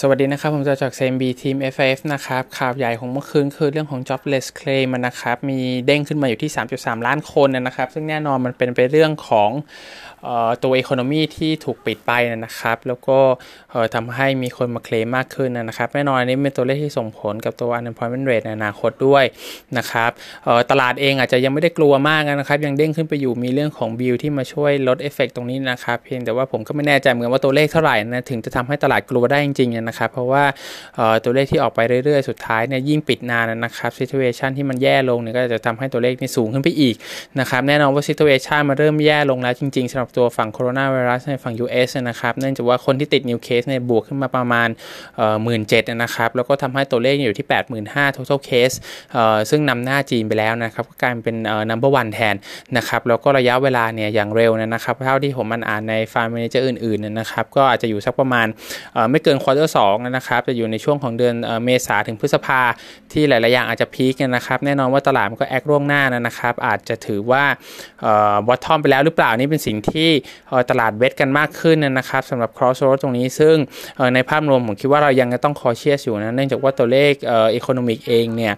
สวัสดีนะครับ ผมจะจาก CMB ทีม FF นะครับ ข่าวใหญ่ของเมื่อคืนคือเรื่องของ jobless claim นะครับ มีเด้งขึ้นมาอยู่ที่ 3.3 ล้านคนนะครับ ซึ่งแน่นอนมันเป็นไปเรื่องของตัว economy ที่ถูกปิดไปนะครับ แล้วก็ทำให้มีคนมาเคลมมากขึ้นนะครับ แน่นอนนี้เป็นตัวเลขที่ส่งผลกับตัว unemployment rate ในอนาคตด้วยนะครับตลาดเองอาจจะยังไม่ได้กลัวมากนะครับ ยังเด้งขึ้นไปอยู่มีเรื่องของบิลที่มาช่วยลดเอฟเฟกตรงนี้นะครับ เพียงแต่ว่าผมก็ไม่แน่ใจเหมือนว่าตัวเลขเท่าไหร่นะถึงจะทำให้ตลาดกลัวได้จริงๆนะครับ เพราะว่าตัวเลขที่ออกไปเรื่อยๆ สุดท้ายเนี่ยยิ่งปิดนานนะครับ situation ที่มันแย่ลงเนี่ยก็จะทำให้ตัวเลขนี่สูงขึ้นไปอีกนะครับแน่นอนว่า situation มาเริ่มแย่ลงแล้วจริงๆสำหรับตัวฝั่งโคโรนาไวรัสในฝั่ง US นะครับเนื่องจากว่าคนที่ติด new case เนี่ยบวกขึ้นมาประมาณหมื่นเจ็ดนะครับแล้วก็ทำให้ตัวเลขอยู่ที่ 85,000 total case ซึ่งนำหน้าจีนไปแล้วนะครับก็กลายเป็น number one แทนนะครับแล้วก็ระยะเวลาเนี่ยอย่างเร็วนะครับเท่าที่ผมมันอ่านใน fund manager อื่นๆนะครับก็อาจจะอยู่สักประมาณไม่เกิน quarter สองนะครับจะอยู่ในช่วงของเดือนเมษาถึงพฤษภาที่หลาย ๆ อย่างอาจจะ peak นะครับแน่นอนว่าตลาดมันก็ act ล่วงหน้านะครับอาจจะถือว่า bottom ไปแล้วหรือเปล่านี่เป็นสิ่งที่ตลาด weight กันมากขึ้นนะครับสำหรับ cross road ตรงนี้ซึ่งในภาพรวมผมคิดว่าเรายังต้อง cautious อยู่นะเนื่องจากว่าตัวเลขเอ่อ economic เองเนี่ย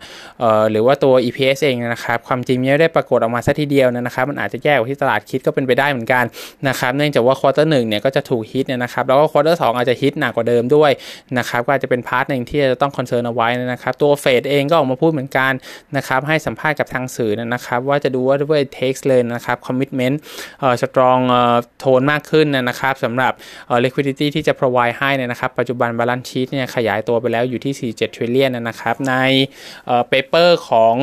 หรือว่าตัว EPS เองนะครับความจริงไม่ได้ปรากฏออกมาซะทีเดียวนะครับมันอาจจะแย่กว่าที่ตลาดคิดก็เป็นไปได้เหมือนกันนะครับเนื่องจากว่า quarter หนึ่งเนี่ยก็จะถูกฮิตเนี่ยนะครับแล้วก็ quarter สองอาจจะฮิตหนักกว่าเดิมด้วยนะครับก็อาจจะเป็น part หนึ่งที่จะต้อง concern เอาไว้นะครับ ตัวเฟดเองก็ออกมาพูดเหมือนกันนะครับให้สัมภาษณ์กับทางสื่อนะครับ ว่าจะดูว่าด้วย takes เลยนะครับ commitment เอ่อ strong เอ่อโทนมากขึ้นนะครับสำหรับ liquidity ที่จะ provide ให้นะครับ ปัจจุบัน balance sheet เนี่ยขยายตัวไปแล้วอยู่ที่ 47 trillion นะครับ ใน paper ของ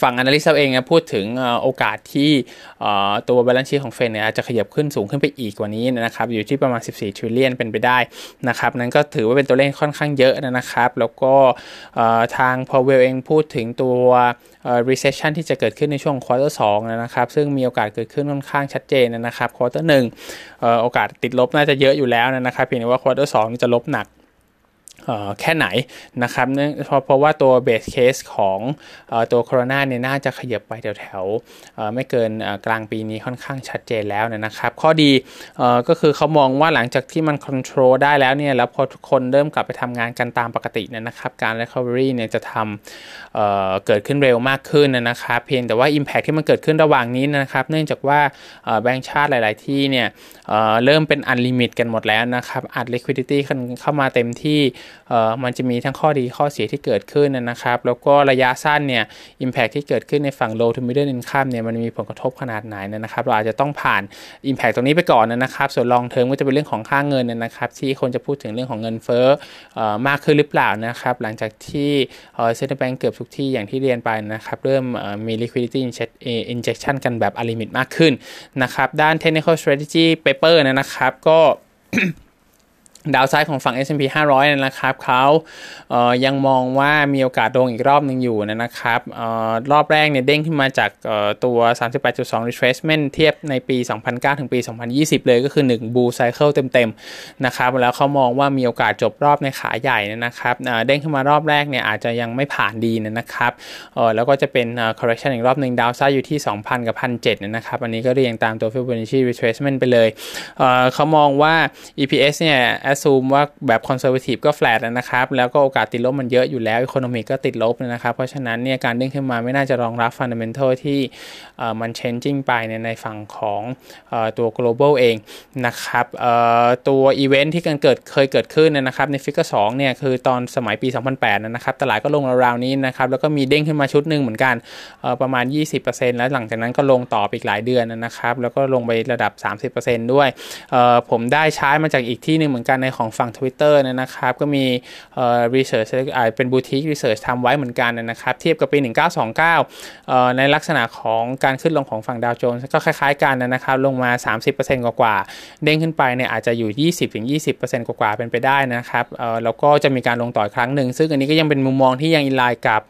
ฝั่ง analyst เองนะพูดถึงโอกาสที่ตัว balance sheet ของเฟดเนี่ยจะขยับขึ้นสูงขึ้นไปอีกกว่านี้นะครับอยู่ที่ประมาณ 14 trillion เป็นไปได้นะครับนั้นก็ถือว่าเป็นตัวเลขค่อนข้างเยอะนะครับ แล้วก็ทาง Powell เองพูดถึงตัว recession ที่จะเกิดขึ้นในช่วง quarter สองนะครับซึ่งมีโอกาสเกิดขึ้นค่อนข้างชัดเจนนะครับ quarter หนึ่งโอกาสติดลบน่าจะเยอะอยู่แล้วนะครับเพียงแต่ว่า quarter สองจะลบหนัก แค่ไหนนะครับเนื่องเพราะว่าตัวเบสเคสของตัวโคโรนาเนี่ยน่าจะขยับไปแถวๆไม่เกินกลางปีนี้ค่อนข้างชัดเจนแล้วนะครับ ข้อดีก็คือเขามองว่าหลังจากที่มันควบคุมได้แล้วเนี่ยแล้วพอทุกคนเริ่มกลับไปทำงานกันตามปกติเนี่ยนะครับการ recovery เนี่ยจะทำเเกิดขึ้นเร็วมากขึ้นนะครับ เพียงแต่ว่า impact ที่มันเกิดขึ้นระหว่างนี้นะครับ เนื่องจากว่าแบงก์ชาติหลาย ๆ ที่เนี่ยเริ่มเป็น unlimit กันหมดแล้วนะครับอัด liquidity เข้ามาเต็มที่มันจะมีทั้งข้อดีข้อเสียที่เกิดขึ้นนะครับ แล้วก็ระยะสั้นเนี่ย impact ที่เกิดขึ้นในฝั่ง low to middle income เนี่ยมันมีผลกระทบขนาดไหนนะครับ เราอาจจะต้องผ่าน impact ตรงนี้ไปก่อนนะครับ ส่วน long term ก็จะเป็นเรื่องของค่าเงินนะครับ ที่คนจะพูดถึงเรื่องของเงินเฟ้อมากขึ้นหรือเปล่านะครับ หลังจากที่เซ็นทรัลแบงก์เกือบทุกที่อย่างที่เรียนไปนะครับ เริ่มมี liquidity injection กันแบบ a limit มากขึ้นนะครับ ด้าน technical strategy paper นะครับก็ ดาวไซด์ของฝั่ง S&P 500นะครับเขาเยังมองว่ามีโอกาสลงอีกรอบหนึ่งอยู่นะครับออรอบแรกเนี่ยเด้งขึ้นมาจากตัว 38.2 retracement เทียบในปี 2009 ถึงปี 2020 เลยก็คือ 1 bull cycle เต็มๆนะครับแล้วเขามองว่ามีโอกาสจบรอบในขาใหญ่นะครับเด้งขึ้นมารอบแรกเนี่ยอาจจะยังไม่ผ่านดีนะครับแล้วก็จะเป็น correction อีกรอบหนึ่ง downside อยู่ที่ 2,000 กับ 1,700นะครับอันนี้ก็เรียงตามตัว Fibonacci retracement ไปเลยเขามองว่า EPS เนี่ย assume ว่าแบบ conservative ก็แฟลตนะครับ แล้วก็โอกาสติดลบมันเยอะอยู่แล้ว economic ก็ติดลบนะครับ เพราะฉะนั้นเนี่ยการเด้งขึ้นมาไม่น่าจะรองรับ fundamental ที่มัน changing ไปในในฝั่งของตัว global เองนะครับตัวอีเวนท์ที่กันเกิดเคยเกิดขึ้นนะครับใน figures เนี่ยคือตอนสมัยปี 2008 นะครับตลาดก็ลงราวๆนี้นะครับแล้วก็มีเด้งขึ้นมาชุดหนึ่งเหมือนกันประมาณ 20%แล้วหลังจากนั้นก็ลงต่ออีกหลายเดือนนะครับแล้วก็ลงไประดับ 30%ด้วยผมได้ใช้มาจากอีกที่หนึ่งเหมือนกันในของฝั่ง Twitter นะครับ ก็มีเอ่อ research เป็นบูติก research ทำไว้เหมือนกันนะครับ เทียบกับปี 1929เอ่อในลักษณะของการขึ้นลงของฝั่งดาวโจนส์ก็คล้ายๆกันนะครับ ลงมา 30%กว่าๆเด้งขึ้นไปเนี่ยอาจจะอยู่ 20-20%กว่าๆเป็นไปได้นะครับเอ่อแล้วก็จะมีการลงต่อครั้งหนึ่ง ซึ่งอันนี้ก็ยังเป็นมุมมองที่ยังอินไลน์กับ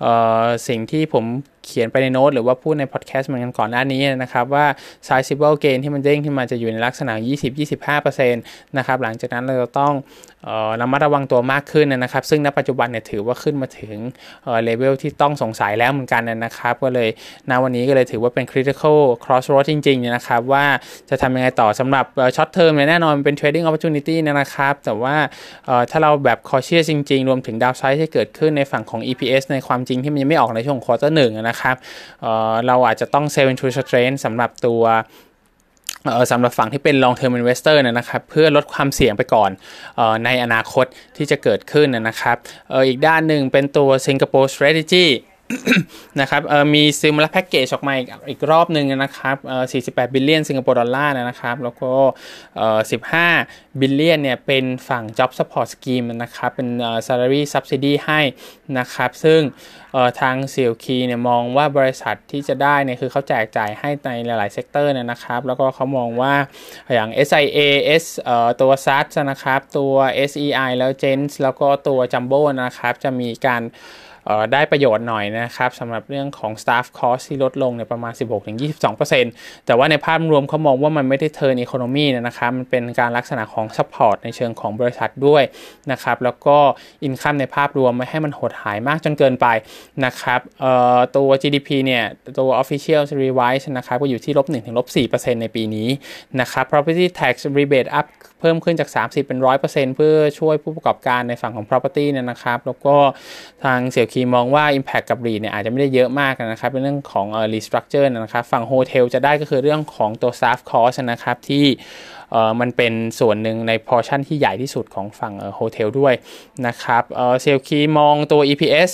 เอ่อสิ่งที่ผมเขียนไปในโน้ตหรือว่าพูดในพอดแคสต์เหมือนกันก่อนหน้านี้นะครับว่า sizable gain ที่มันเด้งขึ้นมาจะอยู่ในลักษณะ 20-25%นะครับหลังจากนั้นเราจะต้องระมัดระวังตัวมากขึ้นนะครับ ซึ่งณปัจจุบันเนี่ยถือว่าขึ้นมาถึงเลเวลที่ต้องสงสัยแล้วเหมือนกันนะครับ ก็เลยณวันนี้ก็เลยถือว่าเป็น critical crossroad จริงๆนะครับ ว่าจะทำยังไงต่อสำหรับ short term เนี่ยแน่นอนเป็น trading opportunity นะครับ แต่ว่าถ้าเราแบบ cautious จริง ๆ รวมถึง downside ที่เกิดขึ้นในฝั่งของ EPS ในความจริงที่มันยังไม่ออกในช่วงควอเตอร์หนึ่งนะครับเราอาจจะต้อง sell into strength สำหรับตัว สำหรับฝั่งที่เป็น long term investor นะครับเพื่อลดความเสี่ยงไปก่อนออในอนาคตที่จะเกิดขึ้นนะครับอออีกด้านหนึ่งเป็นตัว Singapore strategy นะครับมี stimulus package ออกมาอีกอีกรอบหนึ่งนะครับ48 billion สิงคโปร์ดอลลาร์นะครับ แล้วก็ 15 billion เนี่ยเป็นฝั่ง Job Support Scheme นะครับ เป็น salary subsidy ให้นะครับ ซึ่งทาง Siew Khee เนี่ยมองว่าบริษัทที่จะได้เนี่ยคือเขาแจกจ่ายให้ในหลายๆ sector นะครับ แล้วก็เขามองว่าอย่าง SIA S ตัว SATS นะครับ ตัว SEI แล้ว Gens แล้วก็ตัว Jumbo นะครับ จะมีการ ได้ประโยชน์หน่อยนะครับสำหรับเรื่องของ staff cost ที่ลดลงในประมาณ 16-22%แต่ว่าในภาพรวมเขามองว่ามันไม่ได้เทิร์นอีโคโนมีนะครับมันเป็นการลักษณะของ support ในเชิงของบริษัทด้วยนะครับแล้วก็อินคัมในภาพรวมไม่ให้มันหดหายมากจนเกินไปนะครับตัว GDP เนี่ยตัว official revise นะครับก็อยู่ที่ลบ1ถึงลบ4%ในปีนี้นะครับ property tax rebate up เพิ่มขึ้นจาก 30 เป็น 100%เพื่อช่วยผู้ประกอบการในฝั่งของ property เนี่ยนะครับ แล้วก็ทาง Siew Khee มองว่า impact กับ REIT เนี่ยอาจจะไม่ได้เยอะมากนะครับเป็นเรื่องของ restructure นะครับฝั่ง hotel จะได้ก็คือเรื่องของตัว staff cost นะครับที่เอ่อมันเป็นส่วนหนึ่งในพอชั่นที่ใหญ่ที่สุดของฝั่ง hotel ด้วยนะครับเอ่อ Siew Khee มองตัว EPS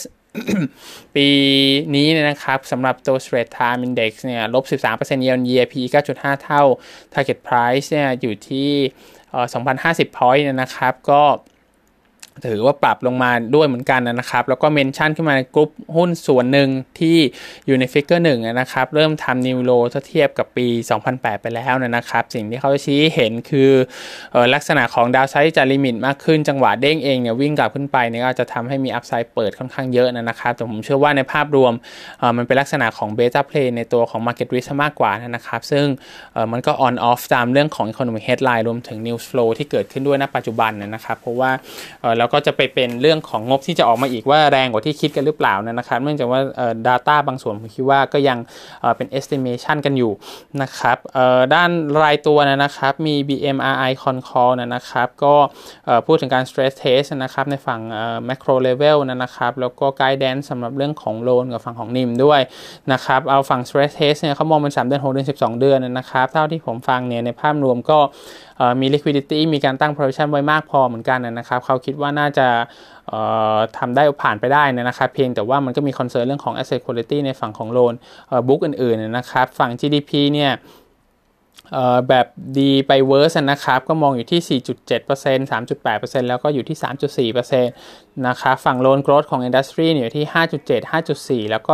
ปีนี้นะครับสำหรับตัว Straits Times Index เนี่ยลบ 13% year on year PE 9.5 เท่า Target Price เนี่ยอยู่ที่ 2,050 point นะครับก็ ถือว่าปรับลงมาด้วยเหมือนกันนะครับ แล้วก็ mention ขึ้นมาในกลุ่มหุ้นส่วนหนึ่งที่อยู่ใน figure หนึ่งนะครับ เริ่มทำ new low ถ้าเทียบกับปี 2008 ไปแล้วนะครับ สิ่งที่เขาชี้เห็นคือลักษณะของ downside จะ limit มากขึ้นจังหวะเด้งเองเนี่ยวิ่งกลับขึ้นไปเนี่ยก็จะทำให้มี upside เปิดค่อนข้างเยอะนะครับ แต่ผมเชื่อว่าในภาพรวมมันเป็นลักษณะของเบต้าเพลย์ในตัวของ Market Risk มากกว่านะครับ ซึ่งมันก็ on off ตามเรื่องของ Economic Headline รวมถึง News Flow ที่เกิดขึ้นด้วยณปัจจุบันนะครับ เพราะว่าเราแล้วก็จะไปเป็นเรื่องของงบที่จะออกมาอีกว่าแรงกว่าที่คิดกันหรือเปล่านะครับ เนื่องจากว่า data บางส่วนผมคิดว่าก็ยังเป็น estimation กันอยู่นะครับด้านรายตัวนะครับมี BMRI Concall นะครับก็พูดถึงการ stress test นะครับในฝั่ง macro level นะครับแล้วก็ guidance สำหรับเรื่องของโลนกับฝั่งของนิมด้วยนะครับเอาฝั่ง stress test เนี่ยเขามองเป็น 3 เดือน 6 เดือน 12 เดือนนะครับเท่าที่ผมฟังเนี่ยในภาพรวมก็มี liquidity มีการตั้ง provision ไว้มากพอเหมือนกันนะครับเขาคิดว่าน่าจะทำได้ผ่านไปได้นะครับ เพียงแต่ว่ามันก็มีคอนเซิร์นเรื่องของ asset quality ในฝั่งของโลนบุ๊กอื่นๆนะครับ ฝั่ง GDP เนี่ย แบบดีไปเวอร์สนะครับ ก็มองอยู่ที่ 4.7% 3.8%แล้วก็อยู่ที่ 3.4%นะครับฝั่ง loan growth ของ industry อยู่ที่ 5.7 5.4 แล้วก็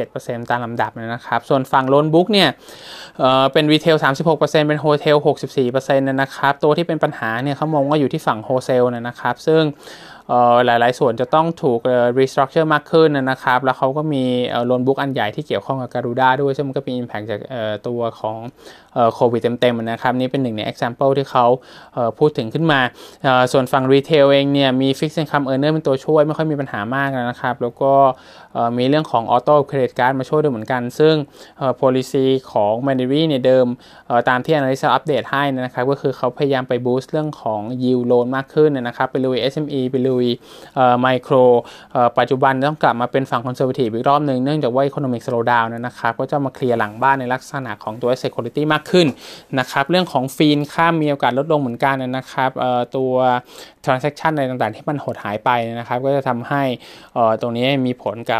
3.7%ตามลำดับนะครับ ส่วนฝั่ง loan book เนี่ยเป็น retail 36%เป็นโฮเทล 64%นะครับ ตัวที่เป็นปัญหาเนี่ยเขามองว่าอยู่ที่ฝั่ง wholesale นะครับ ซึ่ง หลายๆ ส่วนจะต้องถูก restructure มากขึ้นนะครับ แล้วเขาก็มี loan book อันใหญ่ที่เกี่ยวข้องกับ Garuda ด้วย ซึ่งมันก็มี impact จากตัวของโควิดเต็มๆนะครับ นี่เป็นหนึ่งใน example ที่เขาพูดถึงขึ้นมา ส่วนฝั่ง retail เองเนี่ยมี fixed income earner เป็นตัวช่วยไม่ค่อยมีปัญหามากนะครับ แล้วก็มีเรื่องของ auto credit card มาช่วยด้วยเหมือนกัน ซึ่ง policy ของ m a n d a r y เนี่ยเดิมตามที่ analyst อัปเดตให้นะครับก็คือเขาพยายามไป boost เรื่องของ yield loan มากขึ้นนะครับไปลุย SME ไปลุยไมโครปัจจุบันต้องกลับมาเป็นฝั่ง conservative อีกรอบหนึ่งเนื่องจากว่า economic slowdown นะครับก็จะมาเคลียร์หลังบ้านในลักษณะของตัว asset quality มากขึ้นนะครับเรื่องของ fee income มีโอกาสลดลงเหมือนกันนะครับตัว transaction อะไรต่างๆ ที่มันหดหายไปนะครับก็จะทำให้ตรงนี้มีผลกับ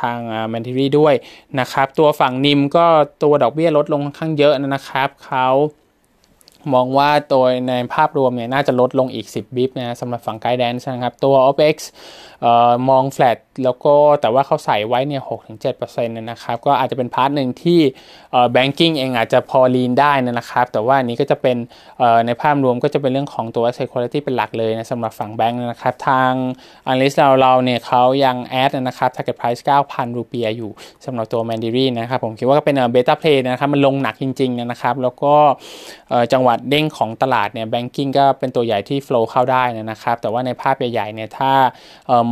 ทาง Mandiri ด้วยนะครับ ตัวฝั่ง NIM ก็ตัวดอกเบี้ยลดลงค่อนข้างเยอะนะครับเขามองว่าตัวในภาพรวมเนี่ยน่าจะลดลงอีก 10 bip นะสำหรับฝั่ง guidance นะครับ ตัว OPEX เอ่อมองแฟลต แล้วก็แต่ว่าเขาใส่ไว้เนี่ยหกถึงเจ็ดเปอร์เซ็นต์นะครับ ก็อาจจะเป็น part หนึ่งที่เอ่อ banking เองอาจจะพอลีนได้นะครับ แต่ว่าอันนี้ก็จะเป็นเอ่อในภาพรวมก็จะเป็นเรื่องของตัว asset quality เป็นหลักเลยนะสำหรับฝั่งแบงก์นะครับ ทาง analyst เราเราเนี่ยเขายังแอดนะครับ target price 9,000 รูเปียอยู่สำหรับตัว Mandarin นะครับ ผมคิดว่าก็เป็นเบต้าเพลย์นะครับ มันลงหนักจริง ๆ นะครับ แล้วก็จังหวัดเด้งของตลาดเนี่ย banking ก็เป็นตัวใหญ่ที่ flow เข้าได้นะครับ แต่ว่าในภาพใหญ่ๆเนี่ยถ้า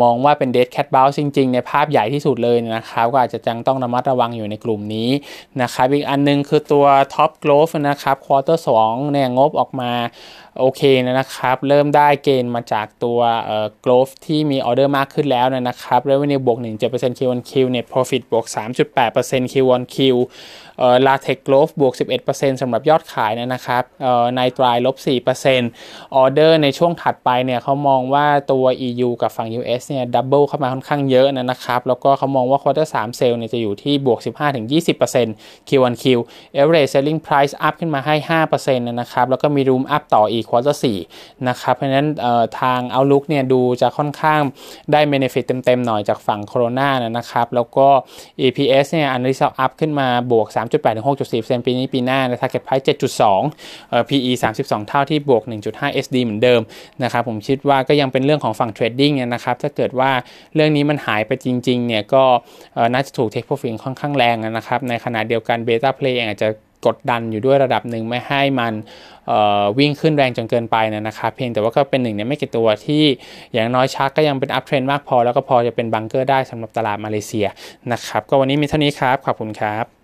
มองว่าเป็น dead cat bounce จริงๆ ในภาพใหญ่ที่สุดเลยนะครับก็อาจจะจังต้องระมัดระวังอยู่ในกลุ่มนี้นะครับอีกอันนึงคือตัว Top Glove นะครับ quarter 2เนี่ยงบออกมาโอเคนะครับ เริ่มได้ gain มาจากตัวเอ่อ growth ที่มีออเดอร์มากขึ้นแล้วนะครับ revenue บวก 1.7% Q on Q net profit บวก 3.8% Q on Q เอ่อ latex glove บวก 11%สำหรับยอดขายนะครับเอ่อ nitrile ลบ 4%ออเดอร์ในช่วงถัดไปเนี่ยเขามองว่าตัว EU กับฝั่ง US เนี่ย double เข้ามาค่อนข้างางเยอะนะครับ แล้วก็เขามองว่า quarter 3เซลล์เนี่ยจะอยู่ที่บวก 15-20% Q on Q average selling price up ขึ้นมาให้ 5%นะครับ แล้วก็มี room up ต่ออีก quarter 4นะครับ เพราะฉะนั้นทาง outlook เนี่ยดูจะค่อนข้างได้ benefit เต็มๆหน่อยจากฝั่งโคโรนานะครับ แล้วก็ EPS เนี่ย analyst up ขึ้นมาบวก 3.8-6.4%ปีนี้ปีหน้านะ target price 7.2เอ่อ PE 32 เท่าที่บวก 1.5 SD เหมือนเดิมนะครับ ผมคิดว่าก็ยังเป็นเรื่องของฝั่ง trading นะครับ ถ้าเกิดว่าเรื่องนี้มันหายไปจริงๆเนี่ยก็น่าจะถูก take profit ค่อนข้างแรงนะครับในขณะเดียวกัน beta play อาจจะกดดันอยู่ด้วยระดับหนึ่งไม่ให้มันวิ่งขึ้นแรงจนเกินไปนะครับเพียงแต่ว่าก็เป็นหนึ่งในไม่กี่ตัวที่อย่างน้อยชักก็ยังเป็น uptrend มากพอ แล้วก็พอจะเป็นบังเกอร์ได้สำหรับตลาดมาเลเซียนะครับก็วันนี้มีเท่านี้ครับ ขอบคุณครับ